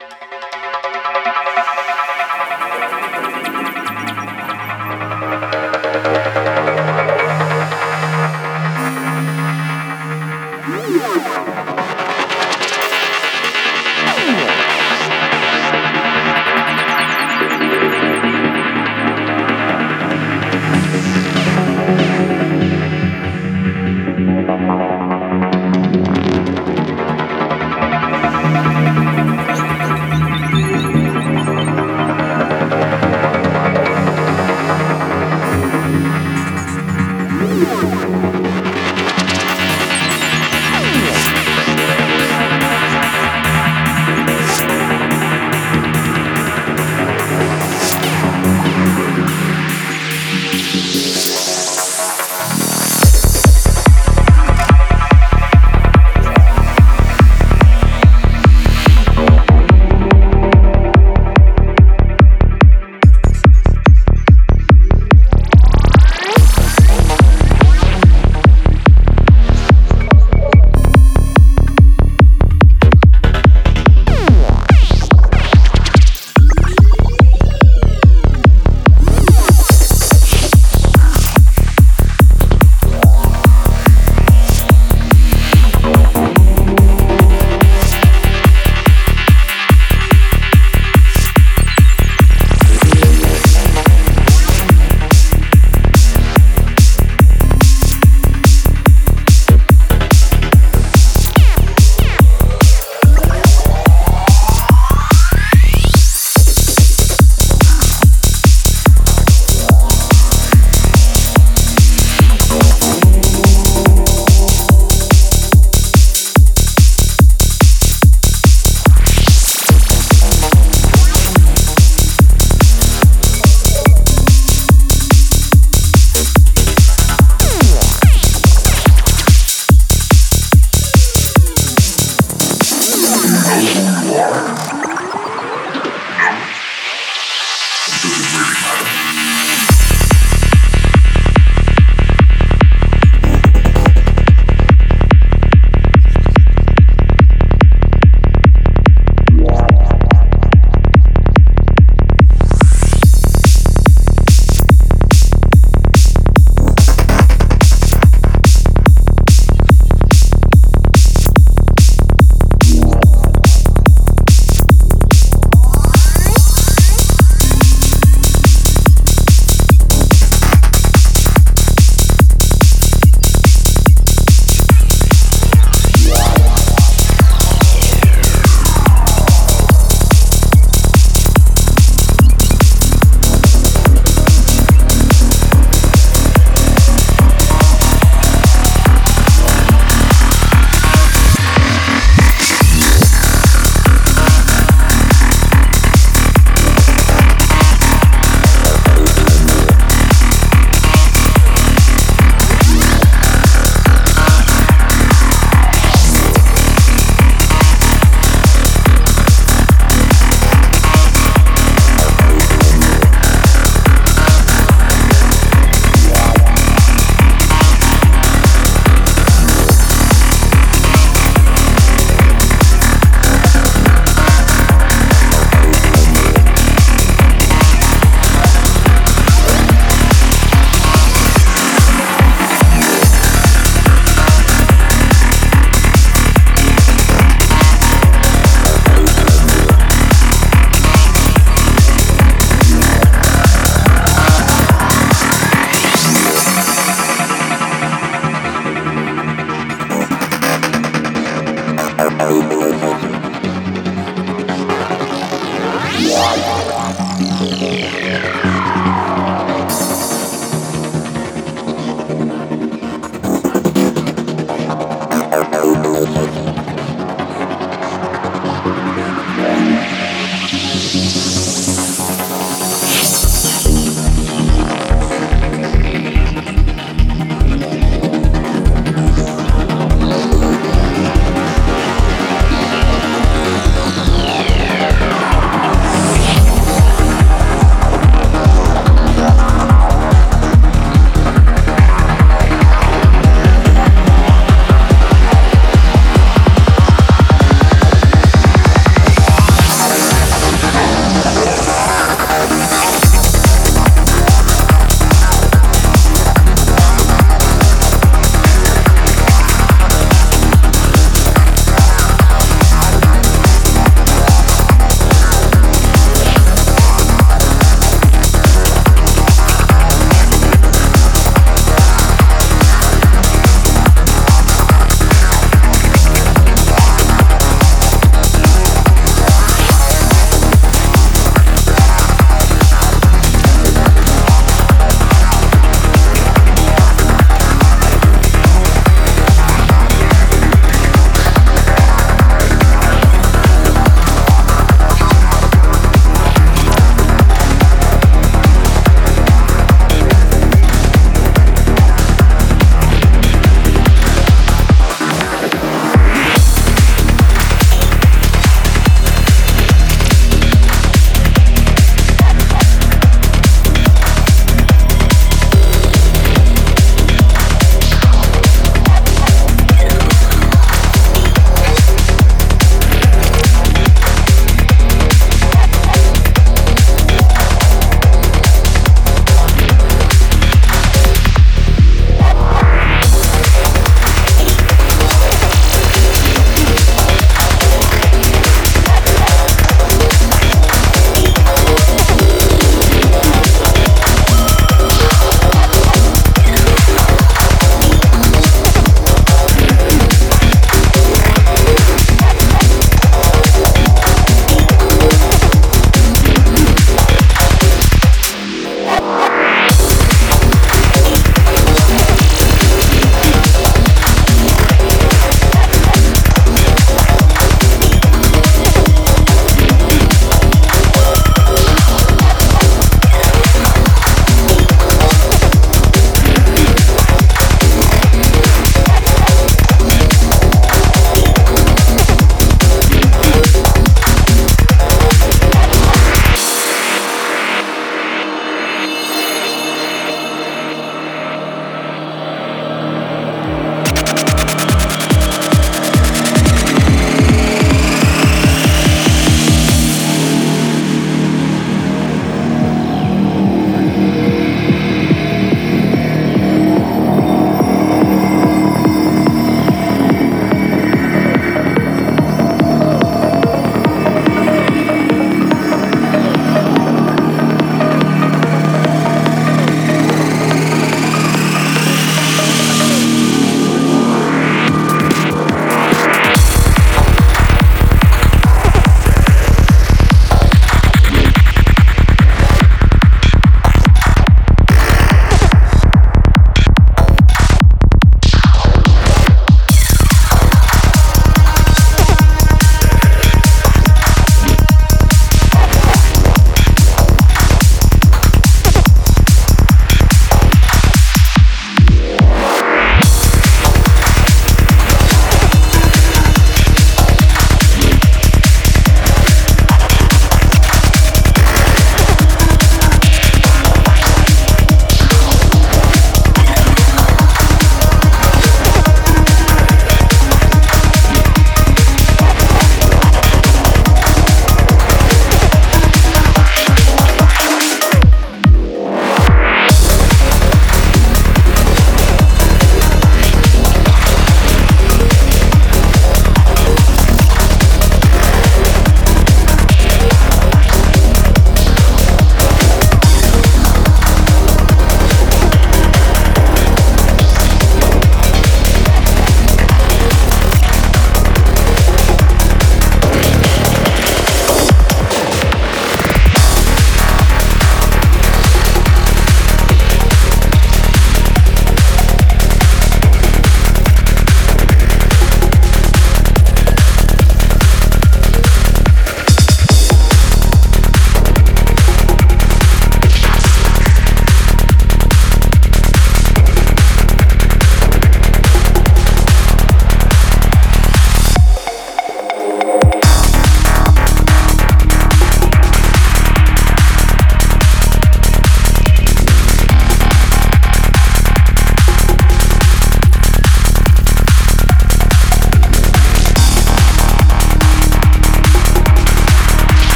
Bye.